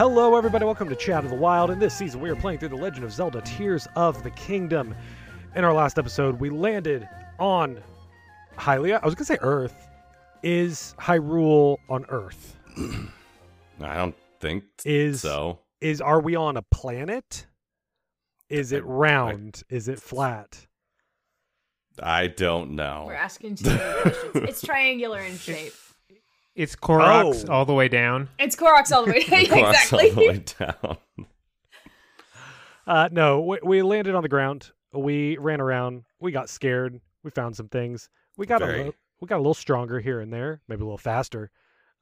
Hello, everybody. Welcome to Chat of the Wild. In this season, we are playing through The Legend of Zelda Tears of the Kingdom. In our last episode, we landed on Hylia. I was going to say Earth. Is Hyrule on Earth? I don't think Is so. is are we on a planet? Is it round? Is it flat? I don't know. We're asking too many questions. It's triangular in shape. It's Koroks Oh. all the way down. It's Koroks all the way. Cross all exactly. the way down. Uh, no, we, we landed on the ground. We ran around. We got scared. We found some things. We got a little, we got a little stronger here and there, maybe a little faster,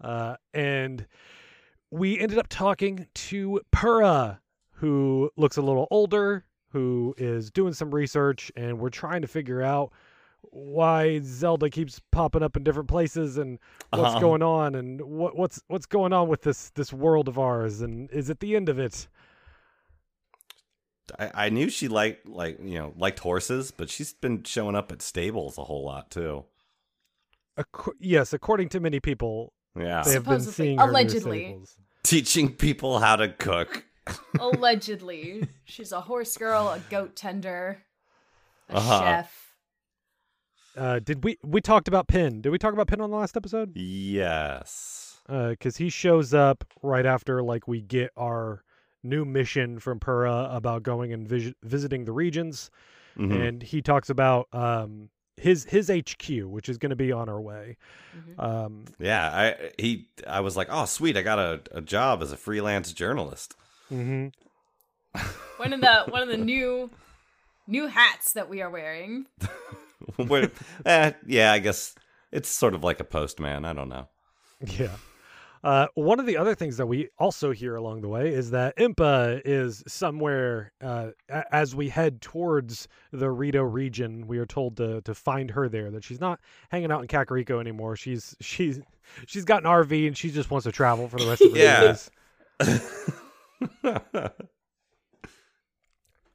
uh, and we ended up talking to Purah, who looks a little older, who is doing some research, and we're trying to figure out why Zelda keeps popping up in different places and what's Uh-huh. going on and what what's what's going on with this this world of ours and is it the end of it? I, I knew she liked like you know liked horses, but she's been showing up at stables a whole lot too. Ac- yes, according to many people, Yeah, they have been seeing her Allegedly. teaching people how to cook. Allegedly, she's a horse girl, a goat tender, a Uh-huh. chef. Uh, did we we talked about Penn? Did we talk about Penn on the last episode? Yes. Because he shows up right after like we get our new mission from Purah about going and vis- visiting the regions, Mhm. and he talks about um his his HQ, which is going to be on our way. Mhm. Um, Yeah, I he I was like, oh sweet, I got a, a job as a freelance journalist. Mm-hmm. One of the one of the new new hats that we are wearing. Where- eh, yeah, I guess it's sort of like a postman. I don't know. Yeah. Uh, one of the other things that we also hear along the way is that Impa is somewhere uh, as we head towards the Rito region. We are told to to find her there. That she's not hanging out in Kakariko anymore. She's she's she's got an RV and she just wants to travel for the rest of her Yeah. days.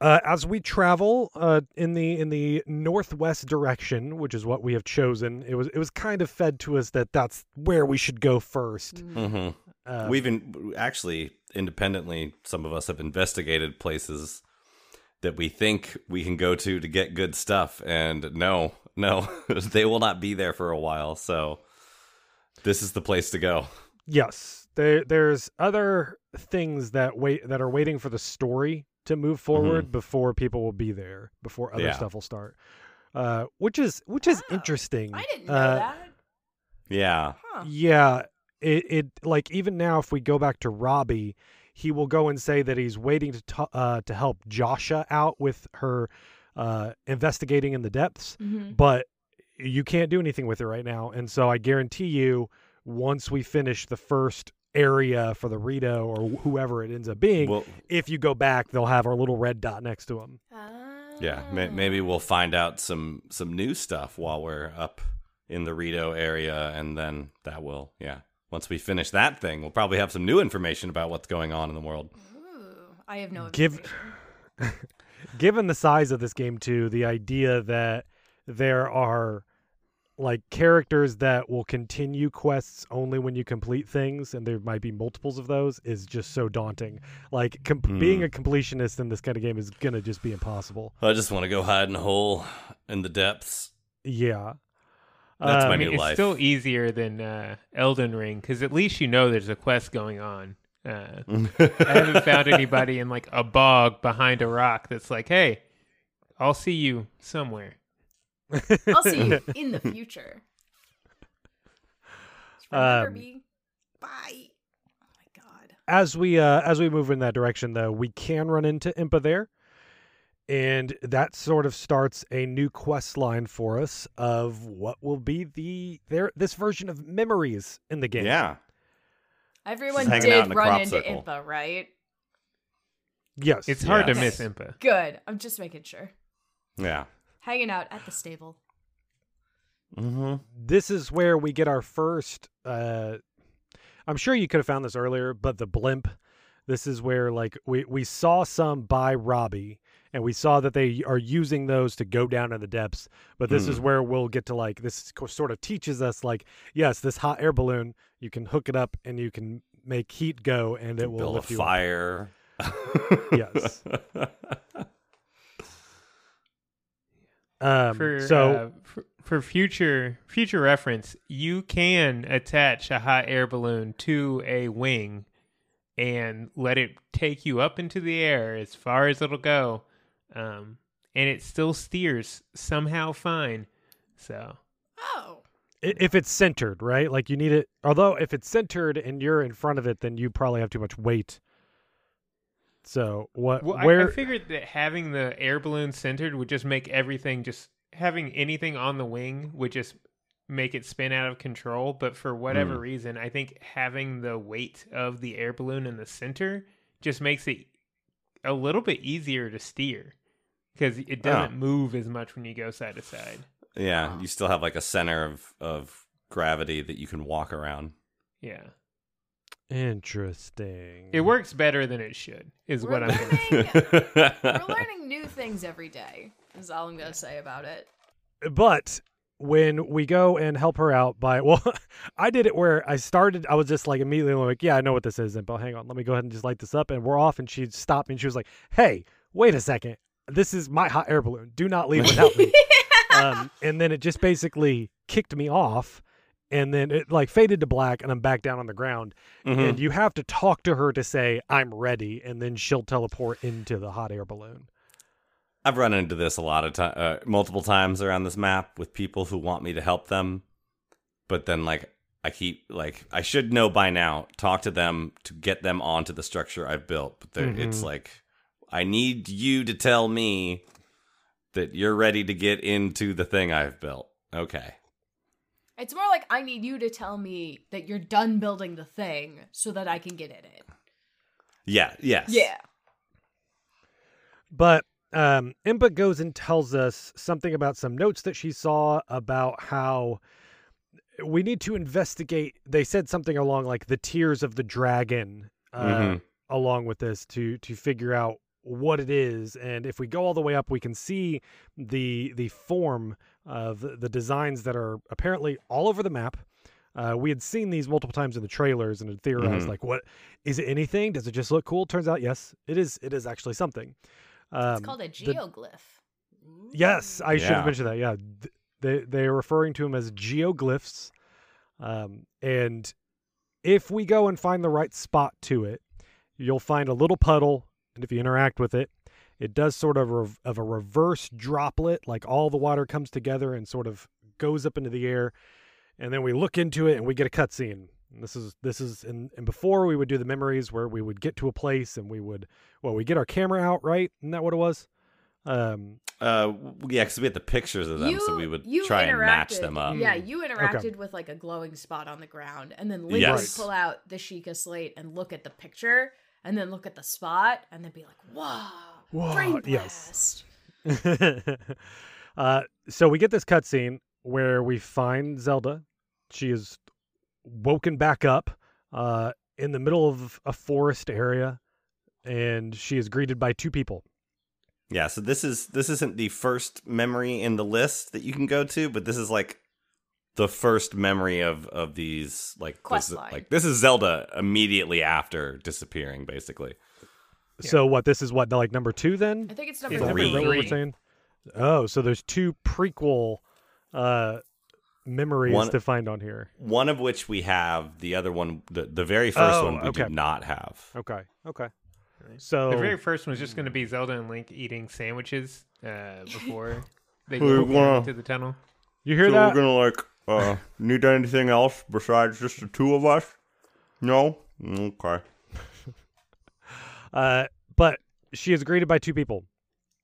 Uh, as we travel uh, in the in the northwest direction, which is what we have chosen, it was it was kind of fed to us that that's where we should go first. hmm Uh, We've in, actually independently, some of us have investigated places that we think we can go to to get good stuff, and no, no, they will not be there for a while. So this is the place to go. Yes, there there's other things that wait that are waiting for the story to move forward before people will be there, before other Yeah. stuff will start. Uh, which is which is Oh, interesting. I didn't know Uh, that. Yeah, Huh. Yeah, it it like even now if we go back to Robbie, he will go and say that he's waiting to ta- uh to help Josha out with her uh investigating in the depths, Mhm. but you can't do anything with it right now. And so I guarantee you once we finish the first area for the Rito or whoever it ends up being, well, if you go back, they'll have our little red dot next to them. Ah. yeah. May, maybe we'll find out some some new stuff while we're up in the Rito area, and then that will, yeah. Once we finish that thing, we'll probably have some new information about what's going on in the world. Ooh, I have no Give- given the size of this game too the idea that there are like characters that will continue quests only when you complete things and there might be multiples of those is just so daunting like com- being Hmm. a completionist in this kind of game is gonna just be impossible I just want to go hide in a hole in the depths. yeah That's Um, my I mean, new it's life. still easier than uh, Elden Ring because at least you know there's a quest going on. Uh, I haven't found anybody in like a bog behind a rock that's like, "Hey, I'll see you somewhere." I'll see you in the future. Remember Um, me. Bye. Oh my god. as we uh as we move in that direction though we can run into impa there and that sort of starts a new quest line for us of what will be the there this version of memories in the game yeah. Everyone hanging out in did run into circle. Impa, right? yes It's hard Yes. to miss Impa. Good. I'm just making sure. Yeah. Hanging out at the stable. Mm-hmm. this is where we get our first uh i'm sure you could have found this earlier but the blimp this is where like we we saw some by robbie and we saw that they are using those to go down in the depths but this is Hmm. where we'll get to like this sort of teaches us like yes this hot air balloon you can hook it up and you can make heat go, and it will Build a lift you up. fire. Yes. Um, for so uh, for, for future future reference, you can attach a hot air balloon to a wing and let it take you up into the air as far as it'll go, um, and it still steers somehow fine. So Oh. if it's centered, right? Like you need it. Although if it's centered and you're in front of it, then you probably have too much weight. So what? well, I, where? I figured that having the air balloon centered would just make everything just having anything on the wing would just make it spin out of control. But for whatever Hmm. reason, I think having the weight of the air balloon in the center just makes it a little bit easier to steer because it doesn't move as much when you go side to side. yeah, you still have like a center of of gravity that you can walk around. Yeah, Interesting. it works better than it should. Is We're what I'm. learning, We're we're learning new things every day. Is all I'm gonna say about it. but when we go and help her out by well i did it where i started i was just like immediately like yeah i know what this is and but hang on let me go ahead and just light this up and we're off and she stopped me and she was like hey wait a second this is my hot air balloon do not leave without me um, and then it just basically kicked me off and then it like faded to black and i'm back down on the ground Mhm. and you have to talk to her to say i'm ready and then she'll teleport into the hot air balloon I've run into this a lot of time, uh, multiple times around this map with people who want me to help them, but then like I keep like I should know by now. Talk to them to get them onto the structure I've built, but they're it's like I need you to tell me that you're ready to get into the thing I've built. Okay. It's more like I need you to tell me that you're done building the thing so that I can get in it. Yeah. Yes. Yeah. But um, Impa goes and tells us something about some notes that she saw about how we need to investigate. They said something along like the tears of the dragon, uh, Mhm. along with this to to figure out what it is. And if we go all the way up, we can see the the form of the, the designs that are apparently all over the map. Uh, we had seen these multiple times in the trailers and had theorized Mhm. like, what is it? Anything? Does it just look cool? Turns out, yes, it is. It is actually something. Um, It's called a the- geoglyph. Yes, I should have mentioned that. Yeah, they they are referring to them as geoglyphs, um, and if we go and find the right spot to it, you'll find a little puddle, and if you interact with it, it does sort of rev- of a reverse droplet, like all the water comes together and sort of goes up into the air, and then we look into it and we get a cutscene. And This is this is and, and before we would do the memories where we would get to a place and we would well we get our camera out right? Isn't that what it was? Um Uh, yeah, because we had the pictures of them, so we would try and match them up. Yeah, you interacted with like a glowing spot on the ground, and then Link Yes. would pull out the Sheikah slate and look at the picture, and then look at the spot, and then be like, "Wow, Whoa, brain yes. uh, so we get this cutscene where we find Zelda. She is woken back up uh, in the middle of a forest area, and she is greeted by two people. Yeah, so this is this isn't the first memory in the list that you can go to, but this is like the first memory of of these like Quest this, line. like this is Zelda immediately after disappearing, basically. So what? This is what the like number two then? I think it's number that Three. what we're saying? Oh, so there's two prequel uh, memories One- to find on here. One of which we have, the other one, the the very first Oh, one we okay. do not have. Okay. Okay. So The very first one was just going to be Zelda and Link eating sandwiches uh, before they go gonna- into the tunnel. you hear that? We're gonna like uh need anything else besides just the two of us? No? Okay. Uh, but she is greeted by two people.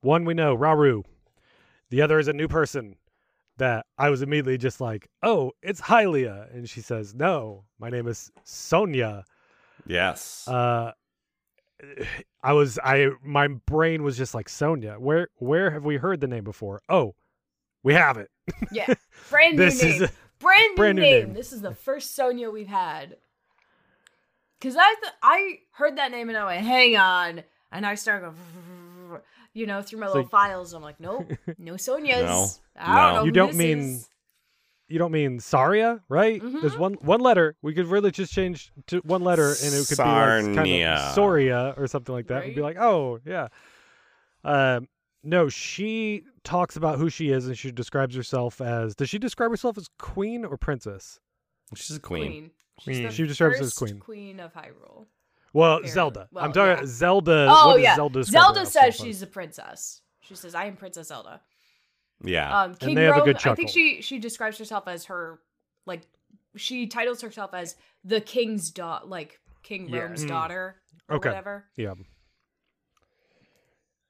One we know, Rauru. The other is a new person that I was immediately just like, oh, it's Hylia. And she says, no, my name is Sonia. Yes. Uh, I was, I, my brain was just like, Sonia. Where, where have we heard the name before? Oh, we have it. Yeah, brand new This name. is, brand new, brand new name. name. This is the first Sonia we've had. Cause I th- I heard that name and I went, hang on, and I started going, you know, through my So- little files. I'm like, nope, no Sonyas. No. I don't No. know You don't mean- is. you don't mean Saria, right? There's one one letter. We could really just change to one letter, and it could be like kind of Soria or something like that. We'd be like, oh yeah. Um, no, she talks about who she is, and she describes herself as. Does she describe herself as queen or princess? She's a queen. Queen. She's Queen. She describes herself as queen. Queen of Hyrule. Well, Apparently. Zelda. Well, I'm talking yeah. about Zelda. Oh what yeah, Zelda. Zelda says as? she's a princess. She says, "I am Princess Zelda." Yeah. Um, King they have a Rhoam, good I think she she describes herself as her like she titles herself as the king's daughter, like King Yeah. Rhoam's Mm. daughter or Okay. whatever. Yeah.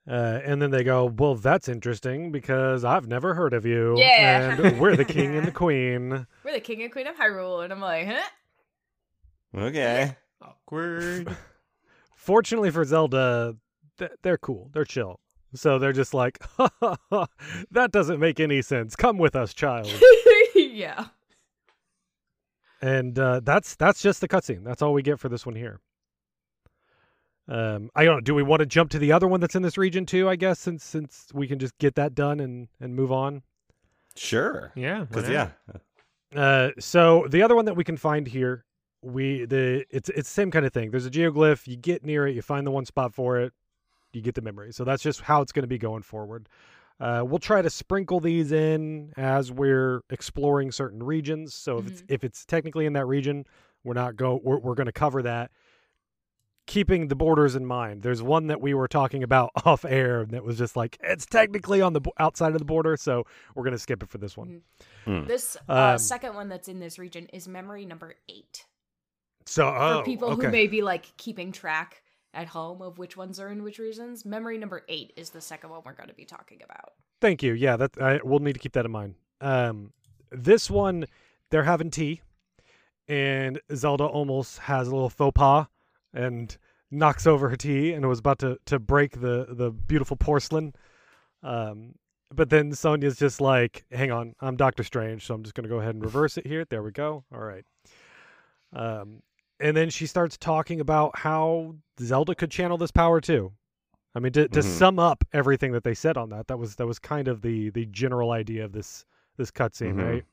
Uh, and then they go, well, that's interesting because I've never heard of you. Yeah. And we're the king and the queen. We're the king and queen of Hyrule, and I'm like, huh? Okay. Awkward. Fortunately for Zelda, th- they're cool. They're chill. So they're just like, ha, ha, ha, that doesn't make any sense. Come with us, child. yeah. and uh, that's that's just the cutscene. That's all we get for this one here. Um, I don't know. Do we want to jump to the other one that's in this region too? I guess since since we can just get that done and and move on. Sure. Yeah. Because yeah. Uh, so the other one that we can find here, we the it's it's the same kind of thing. There's a geoglyph. You get near it, you find the one spot for it, you get the memory. So that's just how it's going to be going forward. Uh, we'll try to sprinkle these in as we're exploring certain regions. So if it's if it's technically in that region, we're not go we're, we're going to cover that. Keeping the borders in mind. There's one that we were talking about off air that was just like it's technically on the outside of the border, so we're going to skip it for this one. This uh, Um, second one that's in this region is memory number eight. So For oh, people okay. who may be like keeping track at home of which ones are in which reasons, memory number eight is the second one we're going to be talking about. Thank you. Yeah, that I we'll need to keep that in mind. Um, this one, they're having tea, and Zelda almost has a little faux pas and knocks over her tea and it was about to to break the the beautiful porcelain. Um, but then Sonia's just like, "Hang on, I'm Doctor Strange, so I'm just gonna go ahead and reverse it here. There we go. All right." Um, and then she starts talking about how Zelda could channel this power too. I mean, to, to Mhm. sum up everything that they said on that, that was that was kind of the the general idea of this this cutscene, Mhm. right?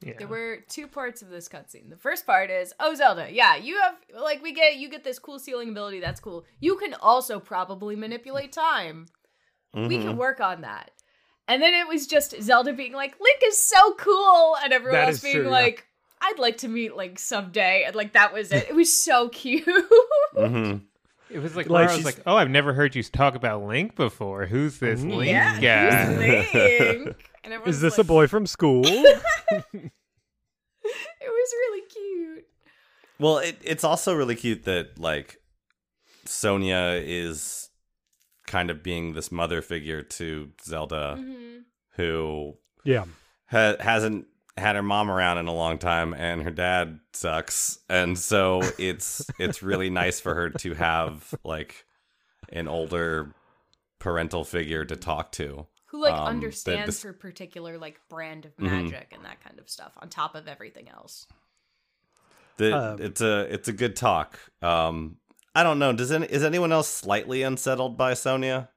Yeah. There were two parts of this cutscene. The first part is, oh Zelda, yeah, you have like we get you get this cool sealing ability. That's cool. You can also probably manipulate time. We Mhm. can work on that. And then it was just Zelda being like, Link is so cool, and everyone That else being true, like, I'd like to meet Link someday, and like that was it. It was so cute. mm-hmm. It was like, Like, Laura was like, "Oh, I've never heard you talk about Link before. Who's this Ooh. Link yeah, guy?" who's Link? And Is this like, a boy from school? It was really cute. Well, it, it's also really cute that like Sonia is kind of being this mother figure to Zelda, Mhm. who yeah, ha- hasn't had her mom around in a long time, and her dad sucks, and so it's it's really nice for her to have like an older parental figure to talk to. Who like Um, the- understands this- her particular like brand of Mhm. magic and that kind of stuff on top of everything else. The, Um, it's a it's a good talk. Um, I don't know. Does any, is anyone else slightly unsettled by Sonia?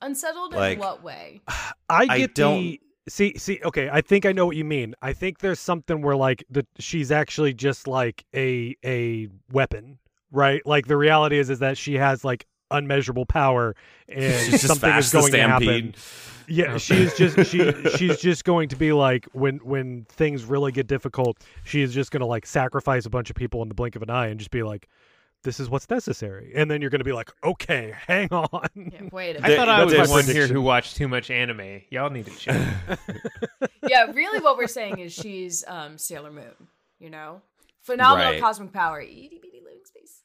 Unsettled Like- in what way? I I get don't- the see see. Okay, I think I know what you mean. I think there's something where like the she's actually just like a a weapon, right? Like the reality is is that she has like unmeasurable power and She's something is going to happen. Yeah, she's just she she's just going to be like when when things really get difficult, she is just going to like sacrifice a bunch of people in the blink of an eye and just be like this is what's necessary. And then you're going to be like, "Okay, hang on." Yeah, wait a I minute. I thought I was the one here who watched too much anime. Y'all need to chill. yeah, really what we're saying is she's um Sailor Moon, you know? Phenomenal Right. cosmic power, itty bitty living space.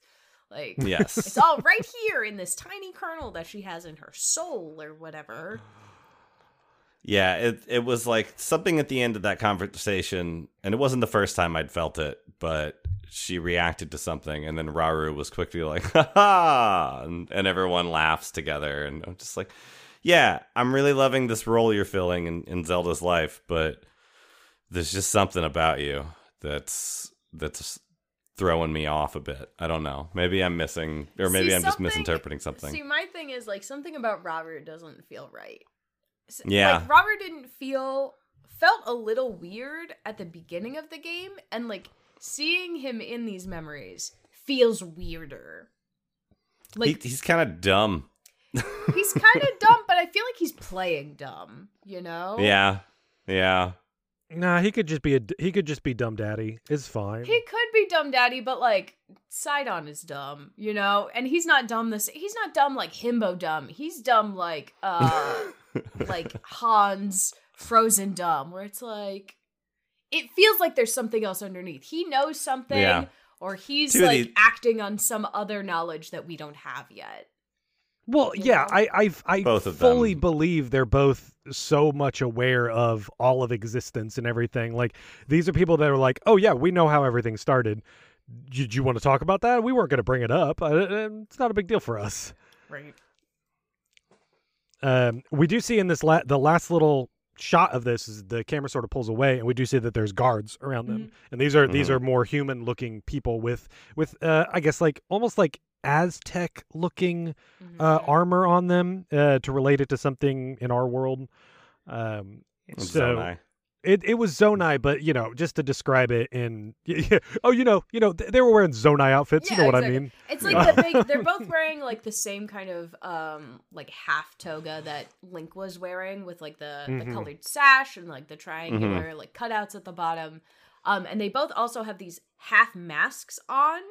Like Yes. it's all right here in this tiny kernel that she has in her soul or whatever. Yeah, it it was like something at the end of that conversation, and it wasn't the first time I'd felt it, but she reacted to something, and then Rauru was quickly like, "Ha ha!" and, and everyone laughs together, and I'm just like, "Yeah, I'm really loving this role you're filling in, in Zelda's life, but there's just something about you that's that's throwing me off a bit. I don't know. Maybe I'm missing, or maybe See, I'm just misinterpreting something. See, my thing is like something about Robert doesn't feel right. Yeah. like Robert didn't feel felt a little weird at the beginning of the game, and like seeing him in these memories feels weirder. Like he, he's kind of dumb. he's kind of dumb, but I feel like he's playing dumb. You know? Yeah, yeah. Nah, he could just be a he could just be dumb daddy. It's fine. He could be dumb daddy, but like Sidon is dumb, you know, and he's not dumb. This he's not dumb like himbo dumb. He's dumb like uh like Hans frozen dumb, where it's like it feels like there's something else underneath. He knows something, Yeah. or he's Two like these- acting on some other knowledge that we don't have yet. Well, you yeah, know? I I I Both of fully them. believe they're both so much aware of all of existence and everything. Like these are people that are like, "Oh yeah, we know how everything started. Did you want to talk about that? We weren't going to bring it up. It's not a big deal for us." Right. Um, we do see in this la- the last little shot of this is the camera sort of pulls away and we do see that there's guards around them and these are these Mhm. are more human looking people with with uh i guess like almost like aztec looking uh, Mhm. armor on them uh, to relate it to something in our world. Um, so Zonai. It it was Zonai, but you know, just to describe it in oh, you know, you know, they were wearing Zonai outfits. you Yeah, know what exactly. I mean? It's like the big. They're both wearing like the same kind of um like half toga that Link was wearing with like the Mhm. the colored sash and like the triangular like cutouts at the bottom. Um, and they both also have these half masks on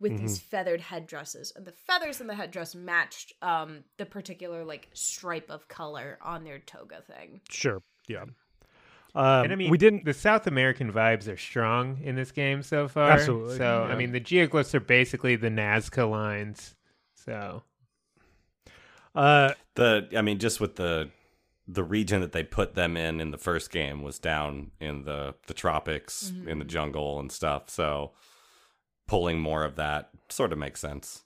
with these feathered headdresses, and the feathers in the headdress matched um the particular like stripe of color on their toga thing. Sure, yeah. Um, and I mean, we didn't. The South American vibes are strong in this game so far. Absolutely, So yeah. I mean, the geoglyphs are basically the Nazca lines. So Uh, The I mean, just with the the region that they put them in in the first game was down in the the tropics in the jungle and stuff. So pulling more of that sort of makes sense.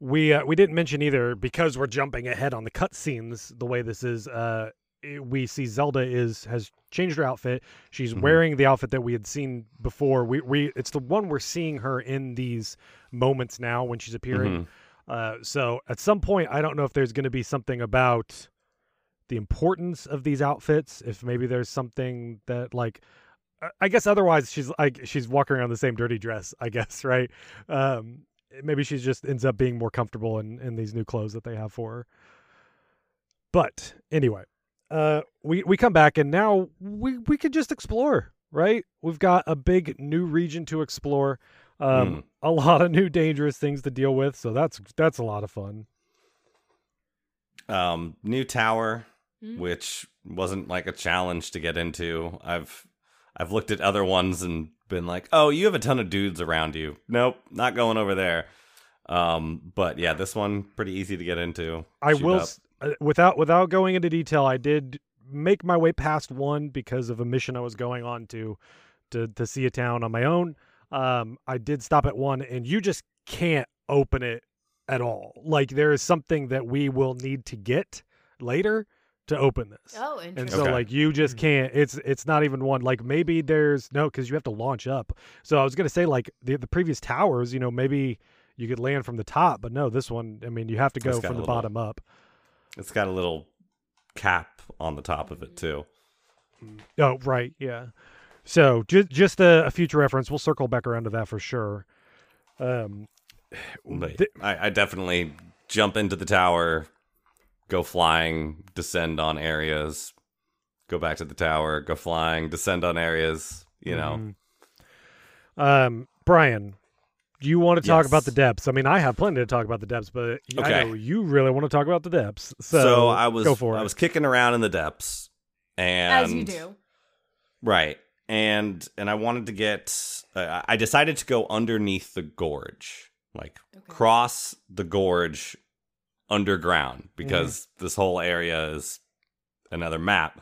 we uh, we didn't mention either because we're jumping ahead on the cutscenes. The way this is, uh, i- we see Zelda is has changed her outfit. She's Mhm. wearing the outfit that we had seen before. We we it's the one we're seeing her in these moments now when she's appearing. Mhm. Uh, so at some point, I don't know if there's going to be something about the importance of these outfits. If maybe there's something that like, I- I guess otherwise she's like she's walking around the same dirty dress. I guess right. Um, maybe she just ends up being more comfortable in in these new clothes that they have for her. But anyway, uh, we we come back and now we we can just explore. Right, we've got a big new region to explore. Um, a lot of new dangerous things to deal with, so that's that's a lot of fun. Um, new tower, Mhm. which wasn't like a challenge to get into. I've I've looked at other ones and been like, "Oh, you have a ton of dudes around you." Nope, not going over there. Um, but yeah, this one pretty easy to get into. I will, up. S- without without going into detail, I did make my way past one because of a mission I was going on to to to see a town on my own. Um, I did stop at one, and you just can't open it at all. Like there is something that we will need to get later to open this. Oh, And so Okay. like you just can't it's it's not even one like maybe there's no cuz you have to launch up. So I was going to say like the the previous towers, you know, maybe you could land from the top, but no, this one I mean you have to go from the little- bottom up. It's got a little cap on the top of it too. Oh, right, yeah. So just just a, a future reference. We'll circle back around to that for sure. Um, th- I, I definitely jump into the tower, go flying, descend on areas, go back to the tower, go flying, descend on areas. You know, mhm. Um, Brian, do you want to talk about the depths? I mean, I have plenty to talk about the depths, but I know you really want to talk about the depths. So, so, I was go for I it. was kicking around in the depths, and As you do. right, and and I wanted to get. Uh, I decided to go underneath the gorge, like Okay. cross the gorge underground because this whole area is another map.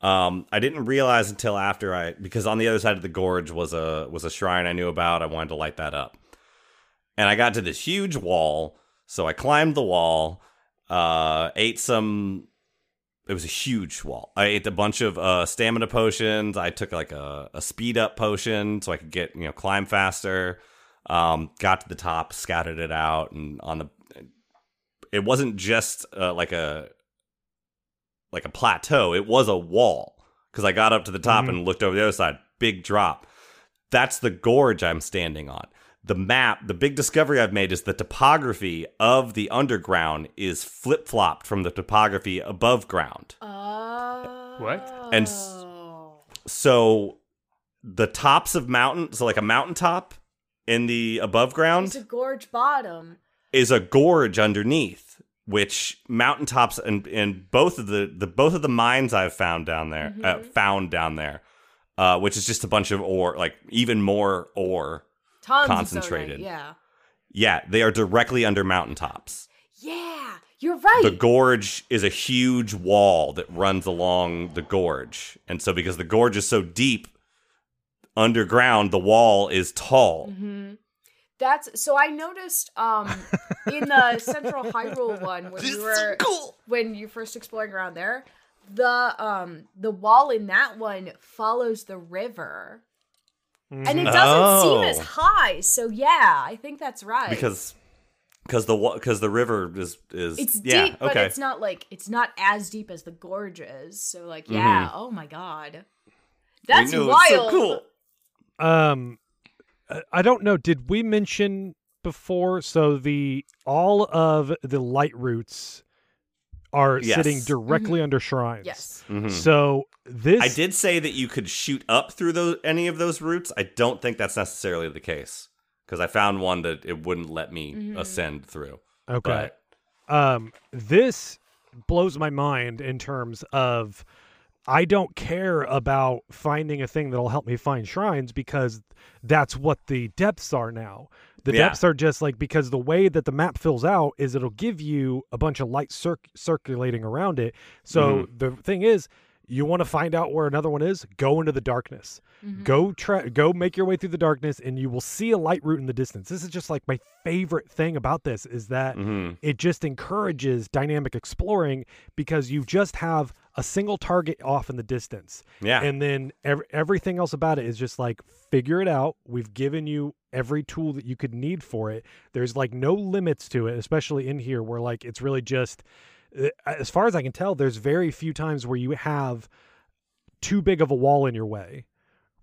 Um, I didn't realize until after I because on the other side of the gorge was a was a shrine I knew about. I wanted to light that up, and I got to this huge wall. So I climbed the wall, uh, ate some. It was a huge wall. I ate a bunch of uh, stamina potions. I took like a, a speed up potion so I could get you know climb faster. Um, got to the top, scouted it out, and on the it wasn't just uh, like a like a plateau. It was a wall. because I got up to the top Mhm. and looked over the other side. Big drop. That's the gorge I'm standing on. The map, the big discovery I've made is the topography of the underground is flip flopped from the topography above ground. Oh. What? And So the tops of mountains, so like a mountaintop in the above ground, It's a gorge bottom. is a gorge underneath which mountaintops and and both of the, the both of the mines I've found down there uh, Mhm. found down there uh, which is just a bunch of ore like even more ore Tons Concentrated. Yeah. yeah they are directly under mountaintops Yeah. You're right. the gorge is a huge wall that runs along the gorge and so because the gorge is so deep underground the wall is tall hmm That's so. I noticed um in the Central Hyrule one when we were cool when you're first exploring around there, the um the wall in that one follows the river, and it Mhm. doesn't seem Oh. as high. So yeah, I think that's right. because because the because the river is is it's yeah deep, but okay it's not like it's not as deep as the gorge is. So like, Mm-hmm. yeah. Oh my god, that's wild. it's so cool. Um, I- I don't know. Did we mention before? So the all of the light roots are Yes. sitting directly under shrines. Yes. Mhm. So this I did say that you could shoot up through those any of those roots. I don't think that's necessarily the case because I found one that it wouldn't let me Mhm. ascend through. Okay. Um, this blows my mind in terms of I don't care about finding a thing that'll help me find shrines because that's what the depths are now. The Yeah. depths are just like because the way that the map fills out is it'll give you a bunch of light circ- circulating around it. So the thing is, you want to find out where another one is, go into the darkness. Mhm. Go try go make your way through the darkness and you will see a light route in the distance. This is just like my favorite thing about this is that hmm it just encourages dynamic exploring because you just have a single target off in the distance. Yeah. and then ev- everything else about it is just like figure it out. We've given you every tool that you could need for it. There's like no limits to it especially in here where like it's really just uh, as far as i can tell there's very few times where you have too big of a wall in your way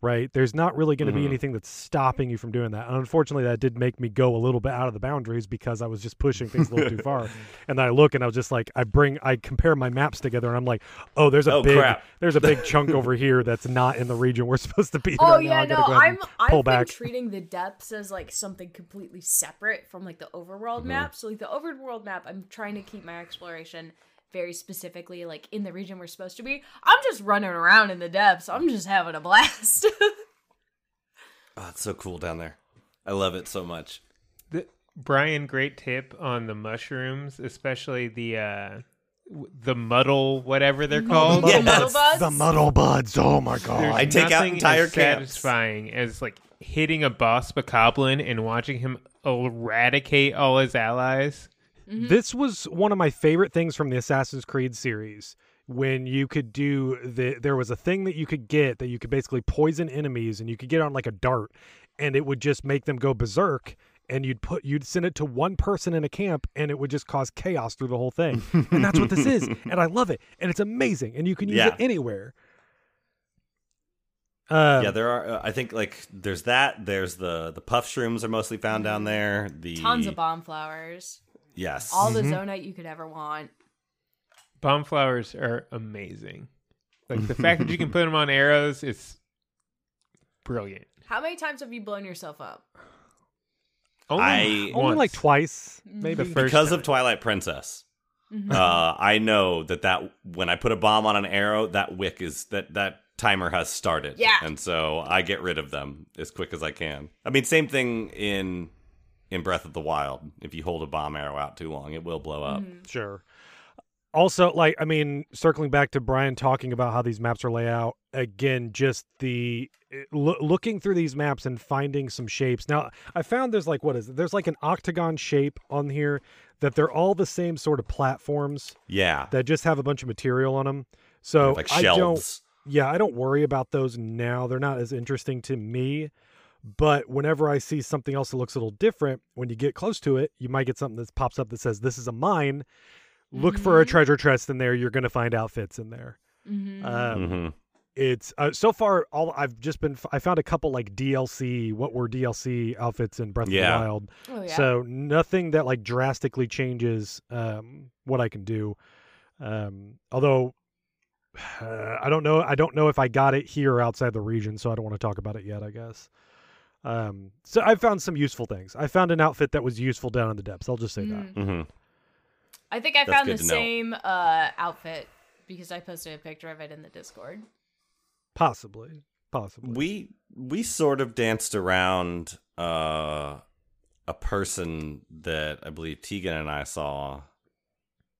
right there's not really going to Mhm. be anything that's stopping you from doing that and unfortunately that did make me go a little bit out of the boundaries because i was just pushing things a little too far and i look and i was just like i bring i compare my maps together and i'm like oh there's a Oh, big crap. there's a big chunk over here that's not in the region we're supposed to be Oh right now. yeah, no, go I'm, I've pull been treating the depths as like something completely separate from like the overworld Mm-hmm. map. So like the overworld map, I'm trying to keep my exploration very specifically like in the region we're supposed to be. I'm just running around in the depths. I'm just having a blast. Oh, it's so cool down there. I love it so much. The, Brian, great tip on the mushrooms, especially the uh, the muddle, whatever they're called. Muddle Yes. muddle buds. the muddle buds oh my There's god I take out nothing entire as camps. satisfying as like hitting a boss bokoblin and watching him eradicate all his allies. This was one of my favorite things from the assassin's creed series when you could do the there was a thing that you could get that you could basically poison enemies and you could get on like a dart and it would just make them go berserk and you'd put you'd send it to one person in a camp and it would just cause chaos through the whole thing and that's what this is and i love it and it's amazing and you can use Yeah. it anywhere um, yeah, there are. Uh, I think like there's that. There's the the puff shrooms are mostly found down there. The Tons of bomb flowers. Yes. All the zonaite you could ever want. Bomb flowers are amazing. Like the fact that you can put them on arrows is brilliant. How many times have you blown yourself up? Only, I- only like twice Mhm. maybe The first because time. of Twilight Princess. Mhm. uh, I know that that when I put a bomb on an arrow, that wick is that that timer has started. Yeah. and so I get rid of them as quick as I can. I mean, same thing in in Breath of the Wild. If you hold a bomb arrow out too long, it will blow up. Mhm. Sure. Also, like, I mean, circling back to Brian talking about how these maps are laid out, again, just the loo- looking through these maps and finding some shapes. Now, I found there's like, what is it? There's like an octagon shape on here that they're all the same sort of platforms Yeah, that just have a bunch of material on them. So like I don't, yeah, I don't worry about those now. They're not as interesting to me. But whenever I see something else that looks a little different, when you get close to it, you might get something that pops up that says, This is a mine. Look for a Mhm. treasure chest in there. You're going to find outfits in there. Mhm. Um, hmm it's uh, so far all I've just been I found a couple like DLC what were DLC outfits in Breath Yeah. of the Wild. Oh yeah. So nothing that like drastically changes um, what I can do. Um, although uh, I don't know, I don't know if I got it here or outside the region, so I don't want to talk about it yet. I guess. Um, so I found some useful things. I found an outfit that was useful down in the depths. I'll just say that. Mhm. hmm I think I That's found the good to know. same uh, outfit because I posted a picture of it in the Discord. Possibly, possibly. We we sort of danced around uh, a person that I believe Tegan and I saw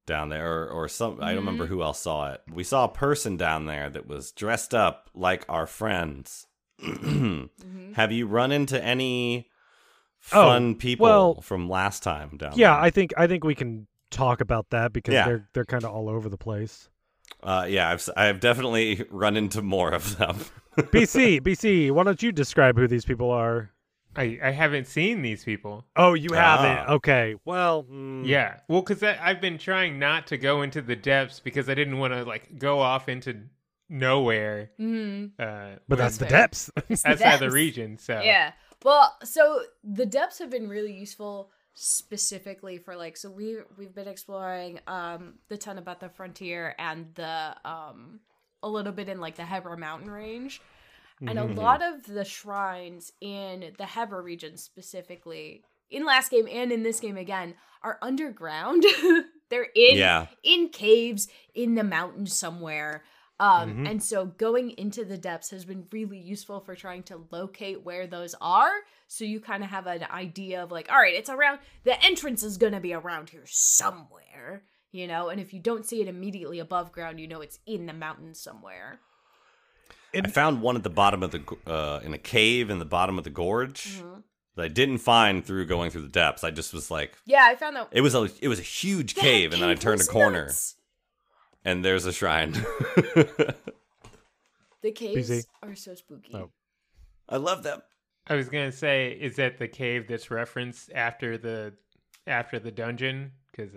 down there, or, or some. I don't remember who else saw it. We saw a person down there that was dressed up like our friends. Mm-hmm. Have you run into any Oh, fun people well, from last time down yeah, there? I think I think we can talk about that because Yeah. they're they're kind of all over the place. Uh, yeah, I've s- I've definitely run into more of them. BC, BC, why don't you describe who these people are? I, I haven't seen these people. Oh, you haven't. Ah. Okay. Well, mm, Yeah. Well, because I've been trying not to go into the depths because I didn't want to like go off into nowhere Mm-hmm. uh, but that's the fair. depths. outside the region. So Yeah. Well, so the depths have been really useful specifically for like so we we've been exploring um the Tabantha Frontier and the um a little bit in like the Hebra mountain range. And a Mm-hmm. Mhm. lot of the shrines in the Hebra region specifically in last game and in this game again are underground. They're in yeah, in caves in the mountains somewhere. Um, Mhm. And so going into the depths has been really useful for trying to locate where those are. So you kind of have an idea of like, all right, it's around, the entrance is going to be around here somewhere, you know? And if you don't see it immediately above ground, you know it's in the mountains somewhere. I found one at the bottom of the uh, in a cave in the bottom of the gorge Mhm. that I didn't find through going through the depths. I just was like, Yeah, I found that. it was a it was a huge that cave, and then I turned a corner nuts. And there's a shrine. The caves BZ. are so spooky. Oh. I love them. I was gonna say, is that the cave that's referenced after the after the dungeon? Because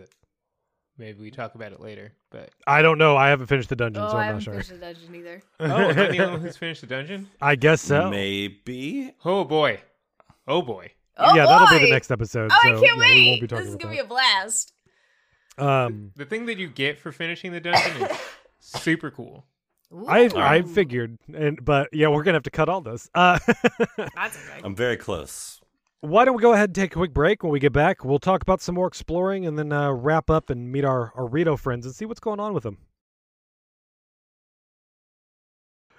maybe we talk about it later. But I don't know. I haven't finished the dungeon, Oh, so I I'm haven't not sure. finished the dungeon either. oh, am I the only one who's finished the dungeon? I guess so. Maybe. Oh boy, oh boy. Oh, yeah, that'll be the next episode. Oh, so, I can't yeah, we wait! won't be talking This is gonna be a blast. That. Um, The thing that you get for finishing the dungeon is super cool. I Ooh. I figured, and but yeah, we're gonna have to cut all this. Uh, That's okay. I'm very close. why don't we go ahead and take a quick break? When we get back, we'll talk about some more exploring, and then uh, wrap up and meet our our Rito friends and see what's going on with them.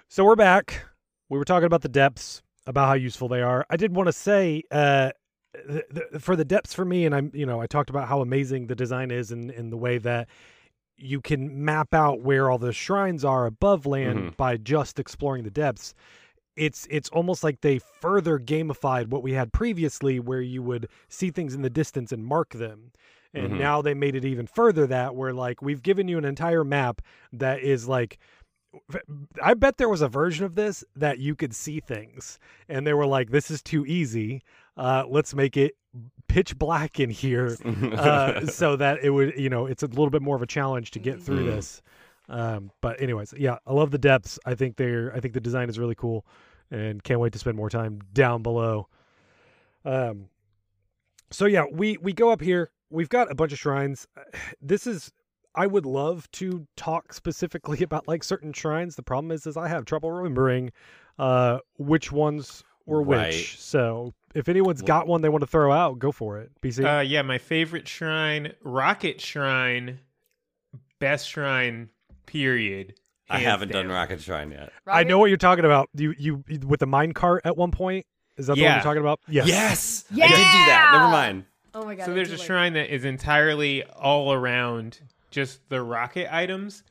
So we're back. We were talking about the depths, about how useful they are. I did want to say, uh, th- th- for the depths for me, and I'm, you know, I talked about how amazing the design is, and in the way that you can map out where all the shrines are above land Mhm. by just exploring the depths. It's it's almost like they further gamified what we had previously, where you would see things in the distance and mark them. And Mhm. now they made it even further that where like we've given you an entire map that is like I bet there was a version of this that you could see things and they were like this is too easy. Uh let's make it pitch black in here uh so that it would, you know, it's a little bit more of a challenge to get through Mhm. this. Um but anyways, yeah, I love the depths. I think they're I think the design is really cool and can't wait to spend more time down below. Um so yeah, we we go up here. We've got a bunch of shrines. This is I would love to talk specifically about like certain shrines. The problem is is I have trouble remembering uh which ones were Right. which. So if anyone's got one they want to throw out, go for it. BC. Uh, yeah, my favorite shrine, Rocket Shrine, best shrine. Period. I haven't done. Rocket Shrine yet. I know what you're talking about. You you with the mine cart at one point. Is that the one you're talking about? Yes. Yes, I did do that. Never mind. Oh my god. So there's do a like- shrine that is entirely all around just the rocket items.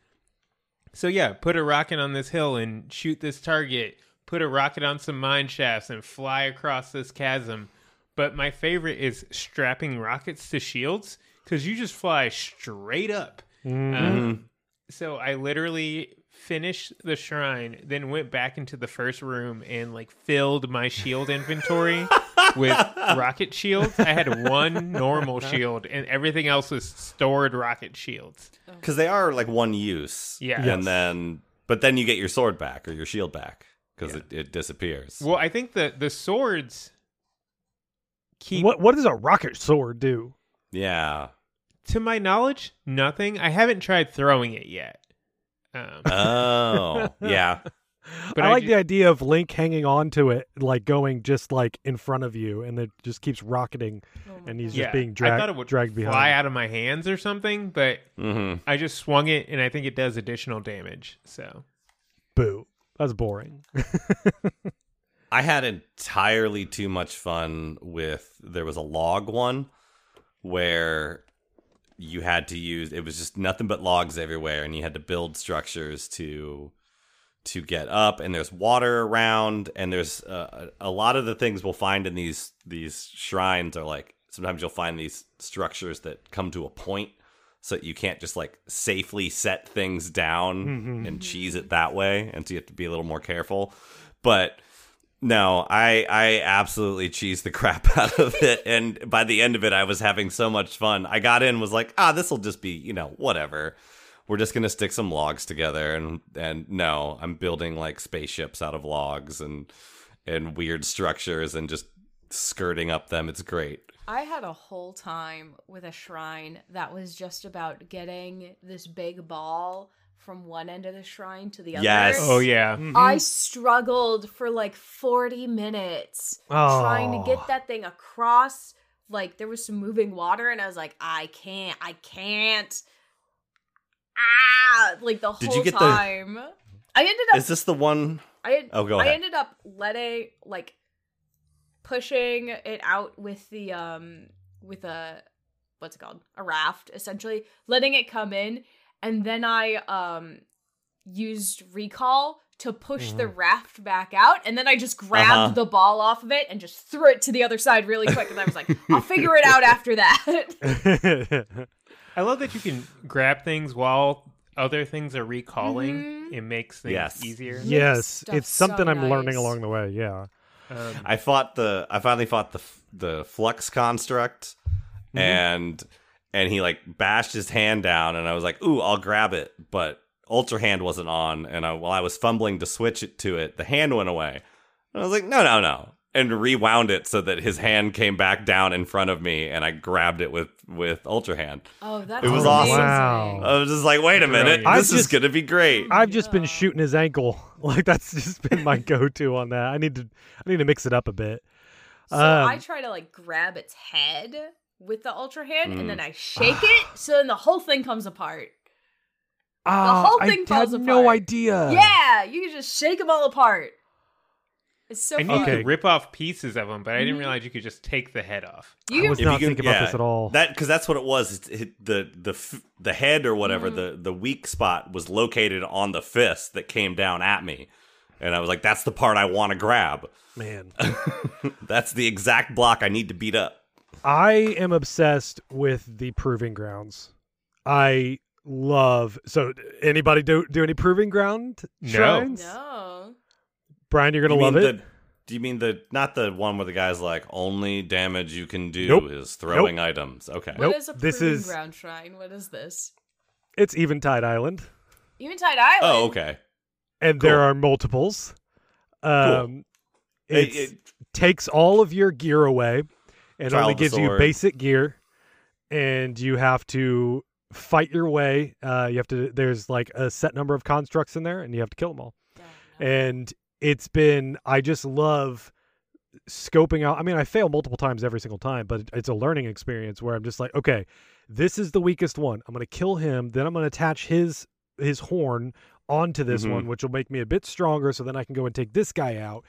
So yeah, put a rocket on this hill and shoot this target. Put a rocket on some mine shafts and fly across this chasm. But my favorite is strapping rockets to shields because you just fly straight up. Mhm. Um, so I literally finished the shrine, then went back into the first room and like filled my shield inventory with rocket shields. I had one normal shield, and everything else was stored rocket shields. Oh. Because they are like one use. Yeah. Yes. And then but then you get your sword back or your shield back because Yeah. it, it disappears. Well, I think the the swords keep What what does a rocket sword do? yeah. to my knowledge, nothing. I haven't tried throwing it yet. Um, Oh, yeah. But I, I like ju- the idea of Link hanging on to it, like going just like in front of you, and it just keeps rocketing, Oh and he's God. just yeah, being I dragged thought it would dragged fly out of my hands or something, but hmm I just swung it, and I think it does additional damage. So Boo. That's boring. I had entirely too much fun with there was a log one where you had to use it was just nothing but logs everywhere and you had to build structures to to get up and there's water around and there's uh, a lot of the things we'll find in these these shrines are like sometimes you'll find these structures that come to a point so you can't just like safely set things down Mhm. and cheese it that way and so you have to be a little more careful but no, I I absolutely cheesed the crap out of it, and by the end of it, I was having so much fun. I got in, was like, ah, this will just be, you know, whatever. We're just gonna stick some logs together, and and no, I'm building like spaceships out of logs and and weird structures and just skirting up them. It's great. I had a whole time with a shrine that was just about getting this big ball from one end of the shrine to the other. Yes. oh yeah, I struggled for like 40 minutes trying to Oh. get that thing across. Like there was some moving water, and I was like, I can't, I can't. Ah, like the Did whole you get the- time. I ended up Is this the one? I had, Oh, go I ended up letting like pushing it out with the um with a what's it called a raft essentially letting it come in and then I um used recall to push the raft back out and then I just grabbed Uh-huh. the ball off of it and just threw it to the other side really quick and I was like I'll figure it out after that. I love that you can grab things while other things are recalling. Mhm. It makes things Yes. easier. yes, stuff it's something so I'm learning along the way. Yeah. Um, I fought the I finally fought the the flux construct and and he like bashed his hand down and I was like, "Ooh, I'll grab it." But Ultra Hand wasn't on and I, while I was fumbling to switch it to it, the hand went away. And I was like, "No, no, no." And rewound it so that his hand came back down in front of me and I grabbed it with with Ultra Hand. Oh, that's It was amazing. awesome. Wow. I was just like, "Wait a minute. This I've is just- going to be great." I've just been shooting his ankle. Like that's just been my go-to on that. I need to I need to mix it up a bit. So Um, I try to like grab its head with the ultra hand and Mm. then I shake it so then the whole thing comes apart. Ah, whole thing I falls had no idea. yeah, you can just shake them all apart. It's so I knew fun. you Okay. could rip off pieces of them, but I didn't Mhm. realize you could just take the head off. You I was not thinking about yeah, this at all. That because that's what it was. It's, it, the the f- the head or whatever Mhm. the the weak spot was located on the fist that came down at me, and I was like, "That's the part I want to grab. Man, that's the exact block I need to beat up." I am obsessed with the proving grounds. I love. So, anybody do do any proving ground No. shrines? No. Brian, you're gonna You love it. The, do you mean the not the one where the guy's like only damage you can do Nope. is throwing items? Okay, What Nope, is a this proving is- ground shrine? What is this? It's Eventide Island, Eventide Island. oh okay. and there are multiples. Um, It- it it- takes all of your gear away, and Trial only of the gives you basic gear, and you have to fight your way. Uh, you have to. There's like a set number of constructs in there, and you have to kill them all. No. and it's been i just love scoping out i mean i fail multiple times every single time but it's a learning experience where i'm just like okay this is the weakest one i'm going to kill him then i'm going to attach his his horn onto this Mhm. one which will make me a bit stronger so then i can go and take this guy out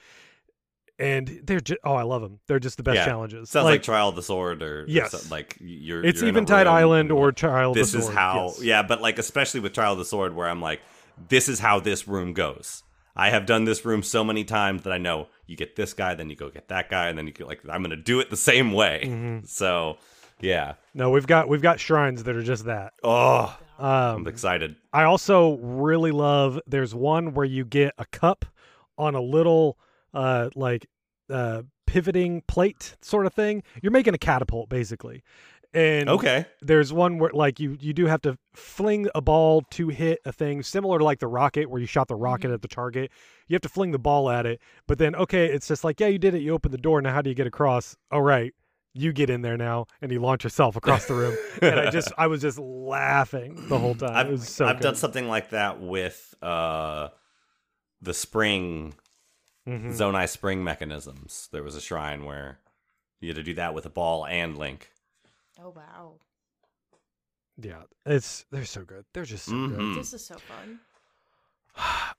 and they're just oh i love them they're just the best Yeah. challenges sounds like, Trial of the Sword or or Yes. so- like you're. it's you're eventide room island or child this of the Sword. This is Sword, how yes. yeah but like especially with trial of the sword where i'm like this is how this room goes i have done this room so many times that i know you get this guy then you go get that guy and then you get like i'm gonna do it the same way Mhm. so yeah no we've got we've got shrines that are just that oh um i'm excited I also really love there's one where you get a cup on a little uh like uh pivoting plate sort of thing. You're making a catapult basically. and Okay. there's one where like you you do have to fling a ball to hit a thing similar to like the rocket where you shot the rocket Mhm. at the target. You have to fling the ball at it but then okay it's just like yeah you did it. You open the door. Now how do you get across? All right. You get in there now. And you launch yourself across the room. And i just i was just laughing the whole time. I've, it was so I've done something like that with uh, the spring Mhm. Zonai spring mechanisms. There was a shrine where you had to do that with a ball and Link. Oh wow, yeah it's they're so good they're just so good Mhm. this is so fun.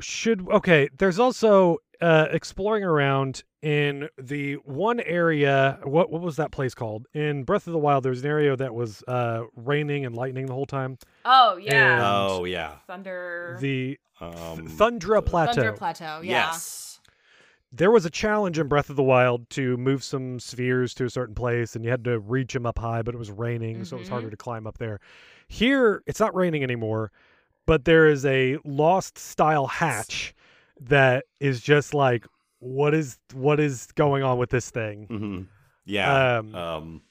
should okay there's also uh exploring around in the one area what what was that place called in breath of the wild there was an area that was uh raining and lightning the whole time Oh yeah, And- oh yeah. Thunder. the Um, thundra plateau Thunder Plateau. Yeah. Yes. there was a challenge in breath of the wild to move some spheres to a certain place and you had to reach them up high but it was raining so it was harder to climb up there here it's not raining anymore but there is a lost style hatch that is just like what is what is going on with this thing hmm Yeah. Um, Um,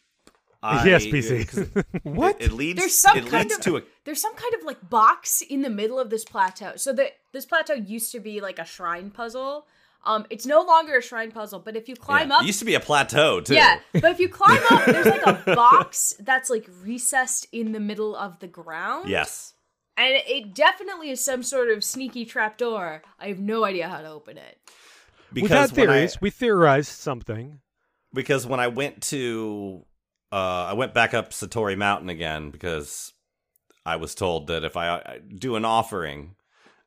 yes I- pc 'cause what It, it leads. There's some it kind leads of- to a. There's some kind of like box in the middle of this plateau. So that this plateau used to be like a shrine puzzle. Um, it's no longer a shrine puzzle, but if you climb yeah. up, It used to be a plateau too. yeah, but if you climb up, there's like a box that's like recessed in the middle of the ground. Yes. And it definitely is some sort of sneaky trapdoor. I have no idea how to open it. we've had when I- theories we theorized something because when I went to uh I went back up Satori Mountain again because I was told that if I, I do an offering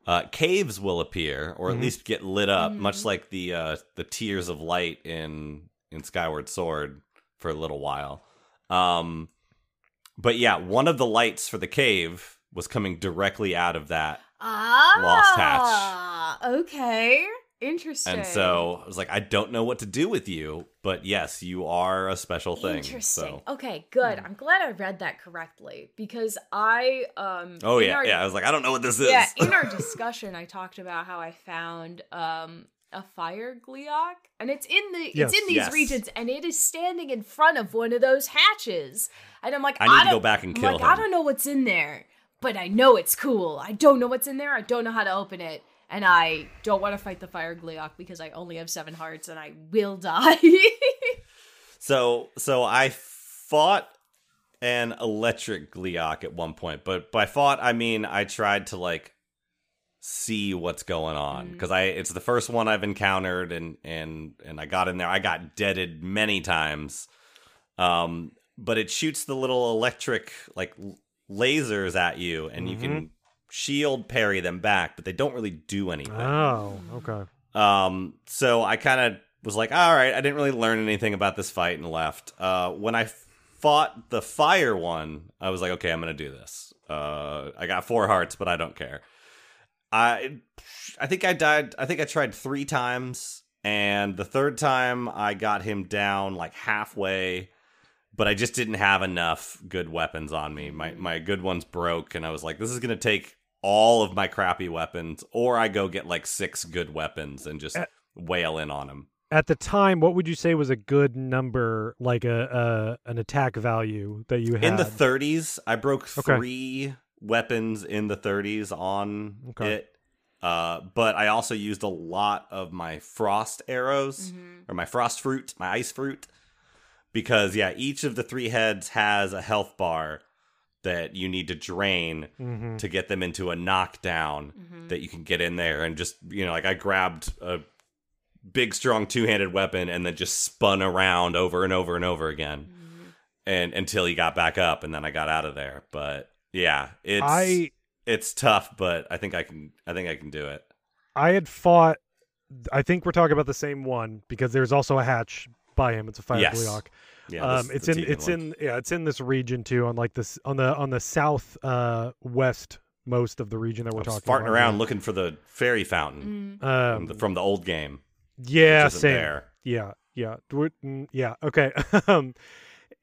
uh caves will appear or at Mhm. least get lit up Mhm. much like the uh the tears of light in in Skyward Sword for a little while. Um but yeah, one of the lights for the cave was coming directly out of that Ah, Lost hatch. Okay, interesting. and so I was like I don't know what to do with you, but yes, you are a special thing. Interesting. So Okay, good. I'm glad I read that correctly because I um Oh yeah, our- yeah. I was like, I don't know what this is. Yeah, in our discussion I talked about how I found um a fire Gleeok and it's in the Yes. it's in these Yes. regions and it is standing in front of one of those hatches. And I'm like I need to go back and I'm kill like, him. I don't know what's in there, but I know it's cool. I don't know what's in there. I don't know how to open it. And I don't want to fight the fire Gleeok because I only have seven hearts and I will die. So, so I fought an electric Gleeok at one point, but by fought I mean I tried to like see what's going on Mm. because I it's the first one I've encountered and and and I got in there. I got deaded many times. Um, but it shoots the little electric like lasers at you, and you can shield parry them back, but they don't really do anything. oh okay Um, so I kind of was like, all right, I didn't really learn anything about this fight and left. Uh, when I fought the fire one, I was like, okay, I'm gonna do this. Uh, I got four hearts, but I don't care. I, I think I died. I think I tried three times, and the third time I got him down like halfway, but I just didn't have enough good weapons on me. My my good ones broke, and I was like, this is gonna take all of my crappy weapons, or I go get like six good weapons and just Uh, wail in on them. at the time what would you say was a good number like a, a an attack value that you had In the 30s, I broke Okay. three weapons in the 30s on Okay. it. Uh, but I also used a lot of my frost arrows Mhm. or my frost fruit, my ice fruit, because yeah, each of the three heads has a health bar that you need to drain Mhm. to get them into a knockdown Mhm. that you can get in there and just you know like I grabbed a big strong two-handed weapon and then just spun around over and over and over again Mhm. and until he got back up and then I got out of there but yeah it's i it's tough but I think I can I think I can do it i had fought i think we're talking about the same one because there's also a hatch by him it's a fire Yes. Gleeok. yeah um this- it's in it's one. in yeah it's in this region too on like this on the on the south uh west most of the region that we're I was talking farting about around looking for the fairy fountain Mhm. um, from, the, from the old game yeah which same there Yeah, yeah, mm, yeah. Okay, um,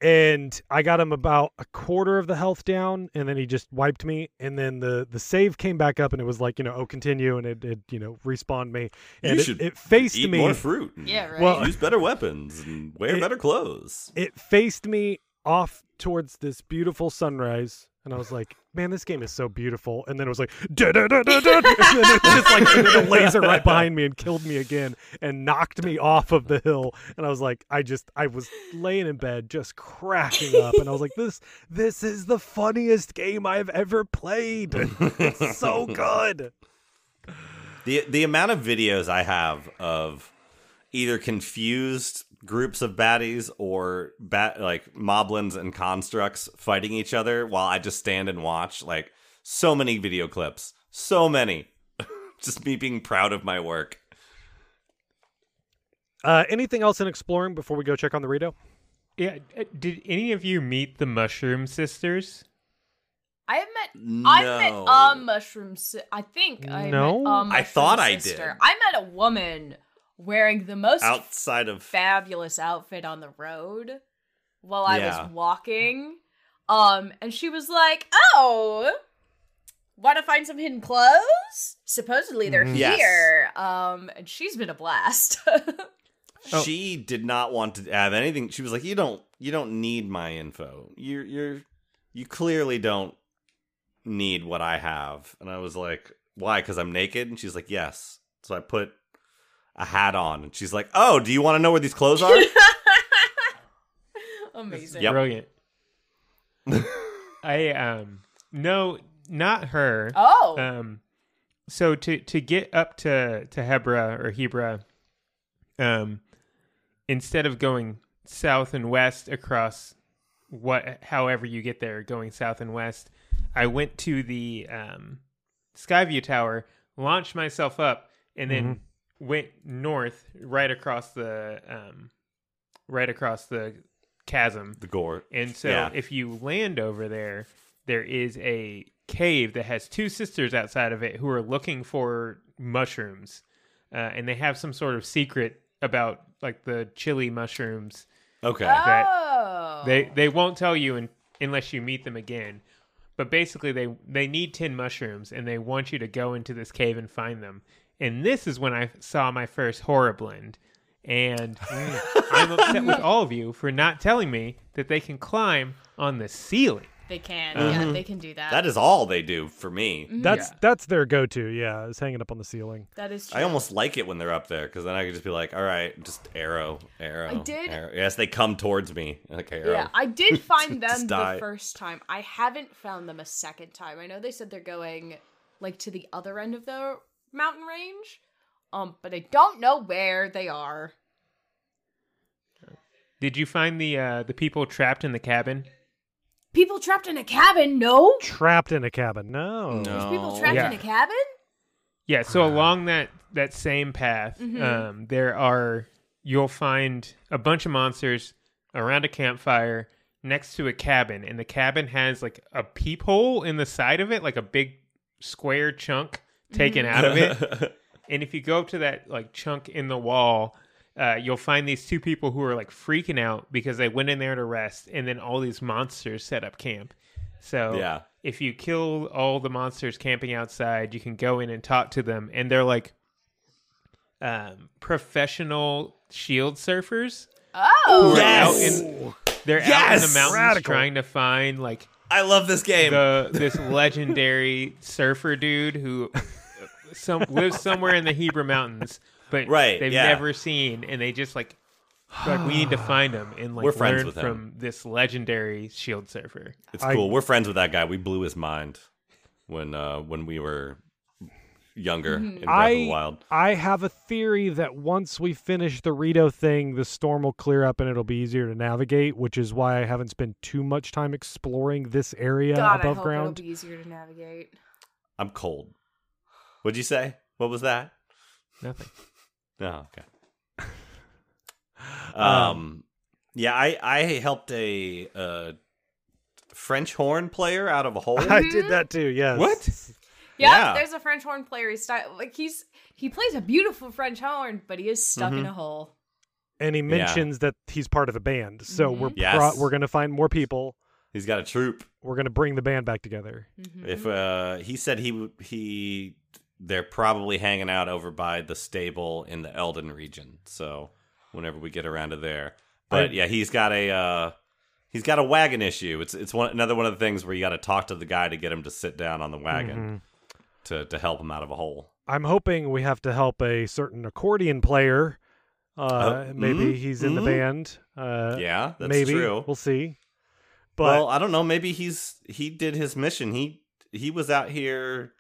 and I got him about a quarter of the health down, and then he just wiped me, and then the the save came back up, and it was like you know, oh, continue, and it, it you know respawned me, and you it, should it faced eat me. more fruit Yeah, right. Well- use better weapons and wear It- better clothes It faced me off towards this beautiful sunrise, and I was like, "Man, this game is so beautiful." And then it was like, and then it just like and a laser right behind me and killed me again and knocked me off of the hill. And I was like, I just, I was laying in bed just cracking up, and I was like, "This, this is the funniest game I've ever played. It's so good." The the amount of videos I have of either confused groups of baddies or bat like moblins and constructs fighting each other while I just stand and watch like so many video clips, so many. just me being proud of my work. Uh, anything else in exploring before we go check on the Rito? Yeah. uh, Did any of you meet the Mushroom Sisters? I have met I met No. a mushroom. Si- I think I No? met a I mushroom thought I did. I met a woman wearing the most outside of fabulous outfit on the road while I Yeah. was walking. Um, and she was like, "Oh, want to find some hidden clothes? Supposedly they're Mhm. Yes. here." Um, and she's been a blast. Oh. she did not want to have anything. She was like, "You don't, you don't need my info. You're, you're, you clearly don't need what I have." And I was like, "Why? Because I'm naked?" And she's like, "Yes." So I put a hat on, and she's like, "Oh, do you want to know where these clothes are?" Amazing. Yep. Brilliant. I um no, not her. Oh, Um, so to to get up to to Hebra or Hebra, um, instead of going south and west across what, however you get there, going south and west, I went to the um, Skyview Tower, launched myself up, and then went north right across the um, right across the chasm. the gore. And so Yeah. if you land over there, there is a cave that has two sisters outside of it who are looking for mushrooms. Uh, and they have some sort of secret about like the chili mushrooms. Okay. that- oh, They they won't tell you in, unless you meet them again. But basically they they need 10 mushrooms and they want you to go into this cave and find them. And this is when I saw my first Horriblin. And I'm upset with all of you for not telling me that they can climb on the ceiling. they can. Mm-hmm. Yeah, they can do that. that is all they do for me. That's Yeah. that's their go-to. Yeah, is hanging up on the ceiling. that is. True. I almost like it when they're up there because then I could just be like, "All right, just arrow, arrow." I did- arrow. Yes, they come towards me like arrow. Yeah, I did find them Just the die. first time. I haven't found them a second time. I know they said they're going like to the other end of the mountain range, um, but I don't know where they are. Did you find the uh, the people trapped in the cabin? People trapped in a cabin? No, Trapped in a cabin. No. there's people trapped Yeah. in a cabin. Yeah, so along that that same path, Mhm. um, there are you'll find a bunch of monsters around a campfire next to a cabin, and the cabin has like a peephole in the side of it, like a big square chunk taken out of it. And if you go up to that like chunk in the wall, uh, you'll find these two people who are like freaking out because they went in there to rest, and then all these monsters set up camp. So yeah. if you kill all the monsters camping outside, you can go in and talk to them, and they're like um, professional shield surfers. Oh, who Yes! out in, they're out in the mountains Radical. trying to find like I love this game. the this legendary surfer dude who some lives somewhere in the Hebra mountains, but Right, they've yeah. never seen, and they just like like we need to find him and like We're friends learn with him. from this legendary shield surfer. It's I- cool. We're friends with that guy. We blew his mind when uh when we were younger in Breath of the I Wild. I have a theory that once we finish the Rito thing, the storm will clear up and it'll be easier to navigate, which is why I haven't spent too much time exploring this area God, I above hope ground. it'll be easier to navigate. I'm cold. What'd you say? What was that? Nothing. Oh, okay. Um, yeah, I I helped a uh French horn player out of a hole. I did that too. Yes. What? Yeah, Yeah. there's a French horn player. He's style like he's he plays a beautiful French horn, but he is stuck Mm-hmm. in a hole. And he mentions that he's part of a band, so we're Yes. pro- we're gonna find more people. He's got a troop. We're gonna bring the band back together. Mhm. If uh he said he w- he they're probably hanging out over by the stable in the Eldin region. So whenever we get around to there. But I- yeah, he's got a uh He's got a wagon issue. It's it's one another one of the things where you got to talk to the guy to get him to sit down on the wagon Mhm. To to help him out of a hole. I'm hoping we have to help a certain accordion player. Uh, Oh, maybe mm, he's in the mm. band. Uh, yeah, that's maybe true. we'll see. But well, I don't know. Maybe he's he did his mission. He he was out here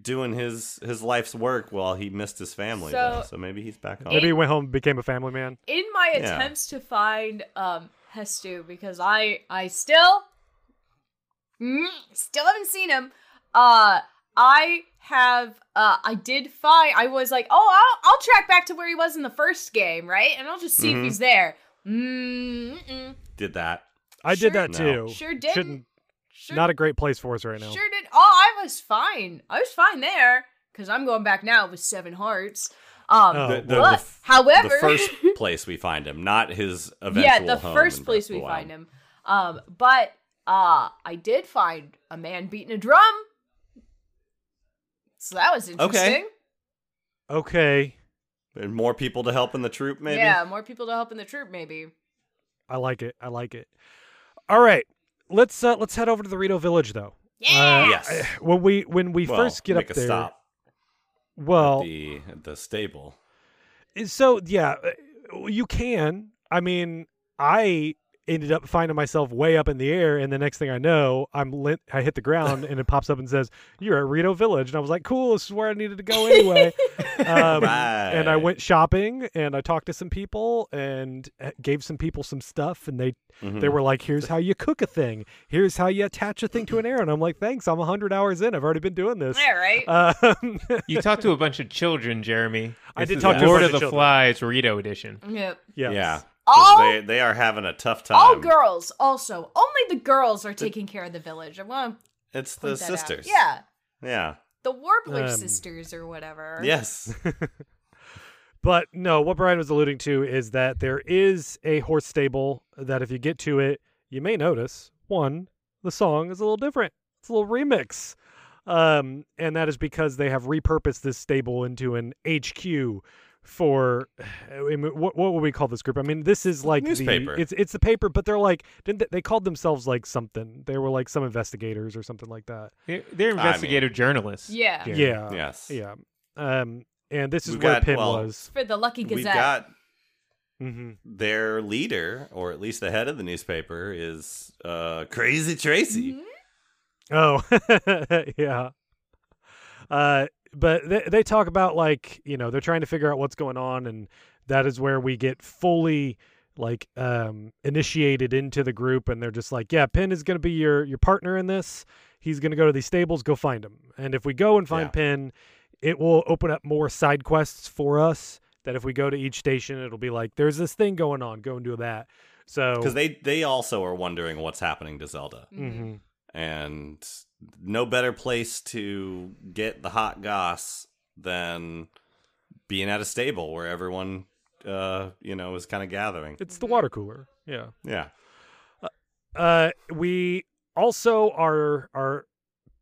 doing his his life's work while he missed his family. So- though. so maybe he's back home. maybe he went home and became a family man. in my Yeah. attempts to find um Hestu because I I still mm, still haven't seen him. Uh I have uh I did find I was like, "Oh, I'll I'll track back to where he was in the first game, right? And I'll just see Mhm. if he's there." Mm, mm, Did that? I did Sure- that No. too. Sure didn't. Shouldn't sure, not a great place for us right now. sure did. Oh, I was fine. I was fine there cuz I'm going back now with 7 hearts. Um Oh, The- the- but, the f- however, the first place we find him, not his eventual yeah the home first place we find him um but uh i did find a man beating a drum so that was interesting Okay, Okay. And more people to help in the troop, maybe. yeah more people to help in the troop maybe I like it. I like it. All right, let's uh, let's head over to the Rito Village though. yeah Uh, Yes. When we when we Well, first get make up a there, stop well, at the at the stable. so yeah, uh, you can. I mean, I ended up finding myself way up in the air, and the next thing I know, I'm lit. I hit the ground, and it pops up and says, "You're at Rito Village," and I was like, "Cool, this is where I needed to go anyway." um, And I went shopping, and I talked to some people, and uh, gave some people some stuff, and they Mhm. they were like, "Here's how you cook a thing. Here's how you attach a thing to an arrow." And I'm like, "Thanks, I'm hundred hours in. I've already been doing this." yeah right Um, You talked to a bunch of children, Jeremy. I did talk to a Lord bunch of of the children. Flies Rito edition. yep yes. Yeah. 'Cause all They they are having a tough time. all girls also only the girls are taking care of the village i want It's the point that out. sisters. yeah Yeah. the warbler Um, sisters or whatever Yes. But no, what Brian was alluding to is that there is a horse stable that if you get to it, you may notice one, the song is a little different. It's a little remix. Um, and that is because they have repurposed this stable into an HQ for I mean, what what would we call this group? I mean, this is like Newspaper. The, it's it's the paper, but they're like didn't they, they called themselves like something? They were like some investigators or something like that. They're, they're mean- investigative journalists. yeah Yeah. Yeah, yes. yeah. Um, and this is We've where got- Penn well, was. for the lucky We've gazette got hmm their leader, or at least the head of the newspaper, is uh, Crazy Traysi. Mhm. Oh, yeah. Uh, but they, they talk about like you know they're trying to figure out what's going on, and that is where we get fully like um initiated into the group, and they're just like, yeah, Penn is going to be your your partner in this. He's going to go to these stables, go find him, and if we go and find Yeah. Penn, it will open up more side quests for us. That if we go to each station, it'll be like, there's this thing going on, go and do that. So Because they, they also are wondering what's happening to Zelda. Mhm. Mhm. And no better place to get the hot goss than being at a stable where everyone, uh, you know, is kind of gathering. it's the water cooler. Yeah. Yeah. Uh, we also are are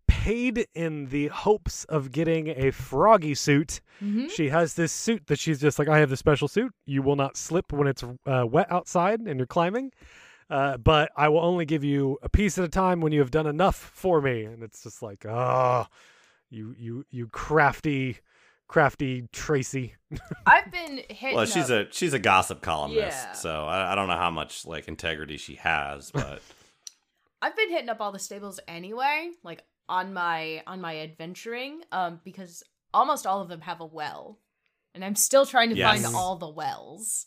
paid in the hopes of getting a froggy suit. Mhm. She has this suit that she's just like, I have the special suit. You will not slip when it's uh, wet outside and you're climbing. Uh, but I will only give you a piece at a time when you have done enough for me. And it's just like, oh, you you you crafty, crafty Traysi. i've been hitting Well, she's up- a she's a gossip columnist, Yeah. so I, I don't know how much like integrity she has, but I've been hitting up all the stables anyway, like on my on my adventuring, um, because almost all of them have a well, and I'm still trying to Yes. find all the wells.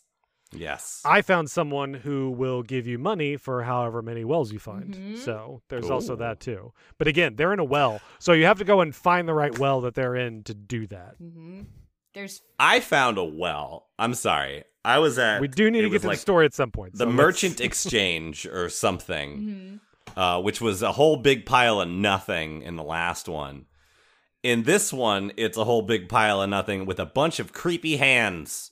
Yes, I found someone who will give you money for however many wells you find. Mhm. So there's also that too. But again, they're in a well. So you have to go and find the right well that they're in to do that. Mm-hmm. There's I found a well. I'm sorry, I was at. We do need to get to like the story at some point. the so let's- merchant exchange or something. mhm. uh, which was a whole big pile of nothing in the last one. In this one, it's a whole big pile of nothing with a bunch of creepy hands.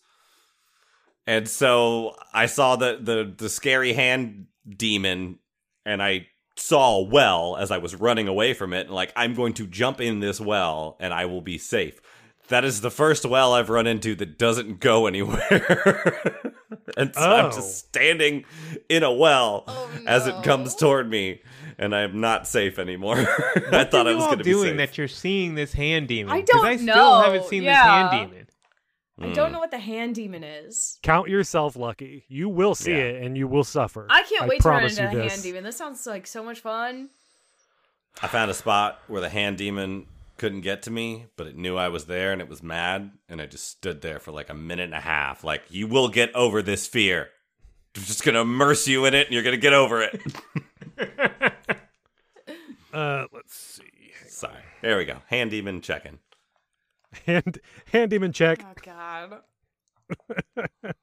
And so I saw the the, the scary hand demon, and I saw a well as I was running away from it, and like I'm going to jump in this well, and I will be safe. That is the first well I've run into that doesn't go anywhere. and so I'm Oh. just standing in a well Oh, as it comes toward me, and I am not safe anymore. I thought I was going to be doing that you're seeing this hand demon? I 'Cause don't I still know. haven't seen Yeah. this hand demon. I don't know what the hand demon is. Count yourself lucky. You will see Yeah. it, and you will suffer. I can't wait to run promise into you a this. hand demon. This sounds like so much fun. I found a spot where the hand demon couldn't get to me, but it knew I was there and it was mad, and I just stood there for like a minute and a half. Like, you will get over this fear. I'm just gonna immerse you in it, and you're gonna get over it. Uh, let's see. Sorry. There we go. Hand demon checking. Hand hand demon check. Oh God.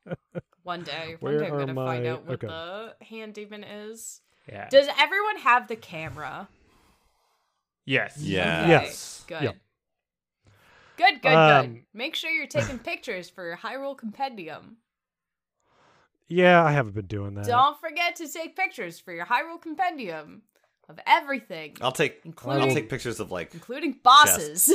one day, one Where day I'm are gonna find out what okay. the hand demon is. Yeah. Does everyone have the camera? yes. Yeah. Okay, Yes. Good. Yep. Good, good, Um, good. Make sure you're taking pictures for your Hyrule Compendium. Yeah, I haven't been doing that. Don't forget to take pictures for your Hyrule Compendium of everything, I'll take. including I'll take pictures of like. including bosses.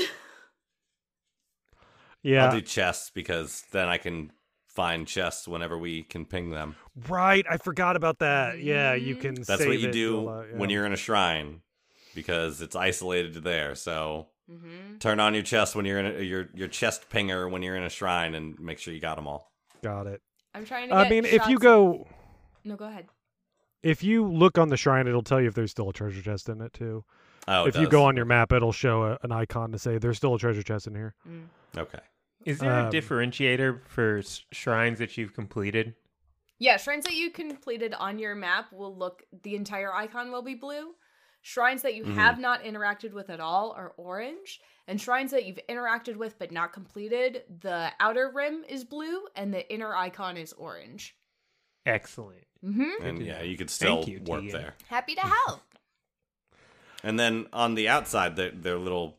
Yeah. I'll do chests because then I can find chests whenever we can ping them. Right. I forgot about that. Yeah, you can. That's save what you it do to allow- yeah. when you're in a shrine because it's isolated to there. So hmm turn on your chest when you're in a, your your chest pinger when you're in a shrine and make sure you got them all. Got it. I'm trying to. I get mean, if you go, no, go ahead. if you look on the shrine, it'll tell you if there's still a treasure chest in it too. Oh, it if you go on your map, it'll show a, an icon to say there's still a treasure chest in here. Mm. Okay. Is there Um, a differentiator for s- shrines that you've completed? Yeah, shrines that you completed on your map will look. The entire icon will be blue. Shrines that you Mhm. have not interacted with at all are orange, and shrines that you've interacted with but not completed, the outer rim is blue and the inner icon is orange. Excellent. Mm-hmm. And yeah, you could still you, work Tegan. there. Happy to help. And then on the outside, their their little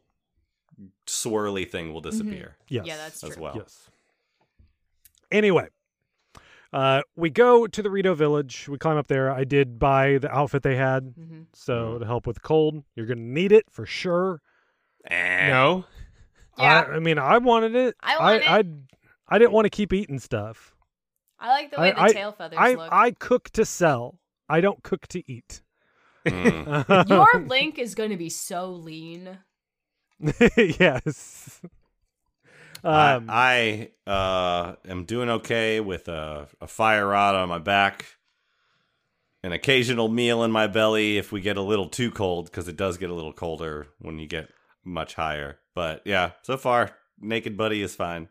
swirly thing will disappear Yes. Yeah, that's as true. well. Yes. Anyway, uh, we go to the Rito village. We climb up there. I did buy the outfit they had, Mm-hmm. so Mhm. to help with cold, you're gonna need it for sure. Eh. No. Yeah, I, I mean, I wanted it. I want it. I, I, didn't want to keep eating stuff. I like the way I- the tail feathers I, look. I cook to sell. I don't cook to eat. Mm. Your link is going to be so lean. yes. Um, I, I uh, am doing okay with a, a fire rod on my back, an occasional meal in my belly if we get a little too cold, because it does get a little colder when you get much higher. But yeah, so far, Naked Buddy is fine.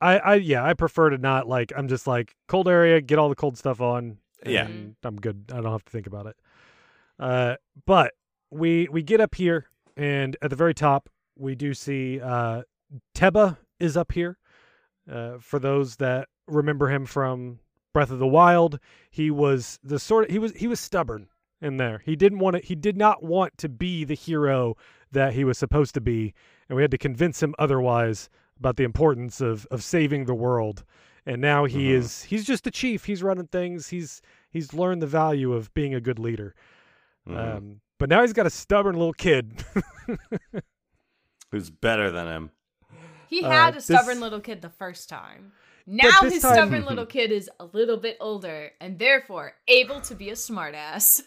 I, I, yeah, I prefer to not like. I'm just like cold area. Get all the cold stuff on. Yeah. I'm good. I don't have to think about it. Uh, but we we get up here, and at the very top, we do see uh, Teba is up here. Uh, for those that remember him from Breath of the Wild, he was the sort of he was he was stubborn in there. He didn't want to. He did not want to be the hero that he was supposed to be, and we had to convince him otherwise about the importance of of saving the world. And now he Mhm. is he's just a chief. He's running things. He's he's learned the value of being a good leader. Mhm. Um, but now he's got a stubborn little kid. Who's better than him? He Uh, had a this- stubborn little kid the first time. Now his time- stubborn little kid is a little bit older and therefore able to be a smartass.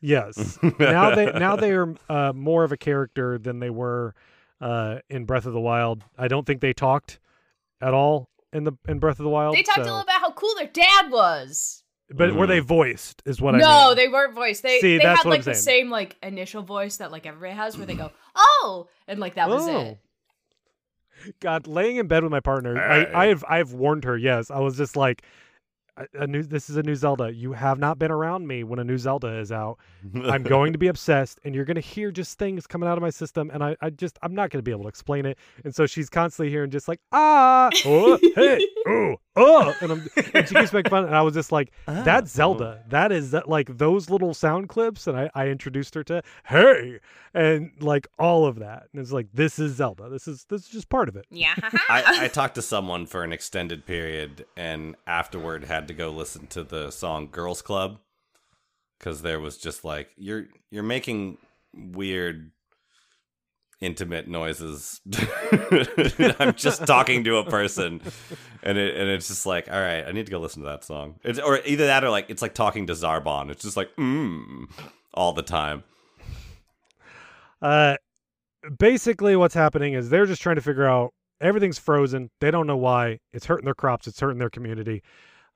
yes. now they now they are uh, more of a character than they were uh, in Breath of the Wild. I don't think they talked at all in the in Breath of the Wild. They talked a so- little about how cool their dad was. But were Mhm. they voiced? Is what I no, mean. they weren't voiced. They See, they had like the same like initial voice that like everybody has where they go, "Oh," and like that was Oh. it. God, laying in bed with my partner, I, I have I have warned her. Yes, I was just like, a, a new. This is a new Zelda. You have not been around me when a new Zelda is out. I'm going to be obsessed, and you're going to hear just things coming out of my system, and I, I just I'm not going to be able to explain it. And so she's constantly hearing just like ah, oh, hey, oh, oh, and, I'm, and she keeps making fun. And I was just like, oh. that's Zelda. That is that like those little sound clips, and I I introduced her to hey, and like all of that, and it's like this is Zelda. This is this is just part of it. Yeah. I, I talked to someone for an extended period and afterward had to go listen to the song Girls Club because there was just like you're you're making weird intimate noises. I'm just talking to a person, and it and it's just like, all right, I need to go listen to that song. It's, or either that or like it's like talking to Zarbon. It's just like mm all the time. Uh, basically, what's happening is they're just trying to figure out everything's frozen. They don't know why. It's hurting their crops. It's hurting their community.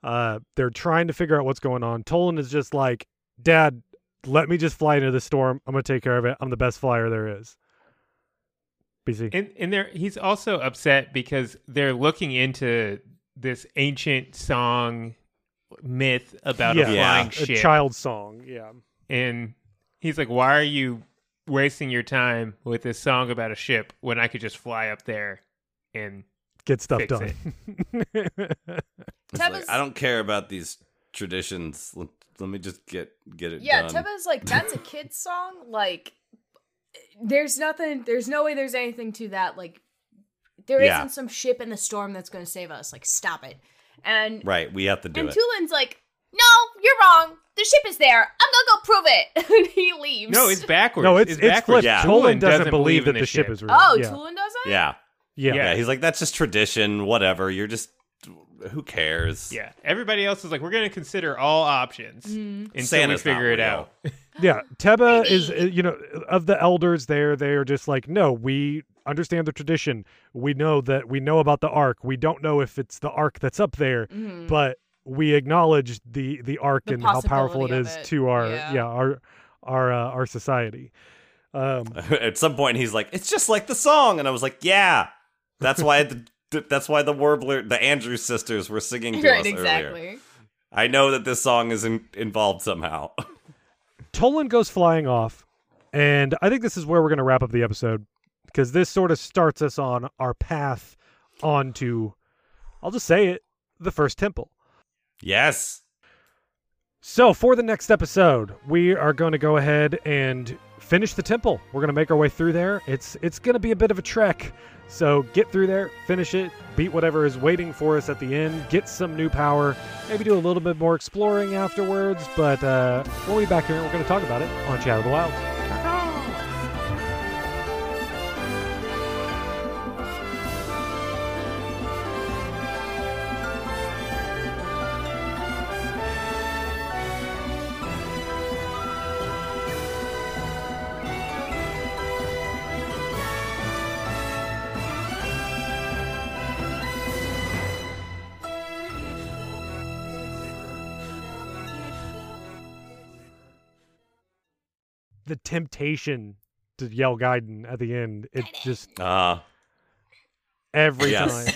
Uh, they're trying to figure out what's going on. Tulin is just like, Dad, let me just fly into the storm. I'm gonna take care of it. I'm the best flyer there is. BC. And and there he's also upset because they're looking into this ancient song myth about yeah, a Yeah. flying a child song. Yeah. and he's like, "Why are you wasting your time with this song about a ship when I could just fly up there and Get stuff Fix done. It's like, I don't care about these traditions. Let, let me just get get it Yeah, done. Teba's like that's a kid's song. Like, there's nothing. There's no way. There's anything to that. Like, there Yeah. not some ship in the storm that's going to save us. Like, stop it. And right, we have to do and it. Tulin's like, no, you're wrong. The ship is there. I'm gonna go prove it. and he leaves. no, it's backwards. no, it's it's backwards. Yeah. Tulin doesn't, believe that in the ship is real. Oh, yeah. Tulin doesn't. yeah. yeah. yeah, Yeah. He's like, that's just tradition. Whatever. You're just who cares? Yeah, everybody else is like, we're going to consider all options Mm. until Santa's we figure it real. out. Yeah, Teba is uh, you know of the elders there. They are just like, no, we understand the tradition. We know that we know about the ark. We don't know if it's the ark that's up there, Mhm. but we acknowledge the the ark The and how powerful it possibility of is it. to our Yeah. yeah, our our uh, our society. Um, At some point, he's like, "It's just like the song," and I was like, "Yeah, that's why the that's why the warbler, the Andrews sisters, were singing to Right, us exactly. earlier." I know that this song is in, involved somehow. Tulin goes flying off, and I think this is where we're going to wrap up the episode because this sort of starts us on our path onto, I'll just say it, the first temple. yes, So, for the next episode, we are going to go ahead and finish the temple. We're going to make our way through there. It's it's going to be a bit of a trek. So, get through there, finish it, beat whatever is waiting for us at the end, get some new power, maybe do a little bit more exploring afterwards, but uh, we'll be back here and we're going to talk about it on Chat of the Wild. The temptation to yell Gaiden at the end, it just uh, every Yes. time.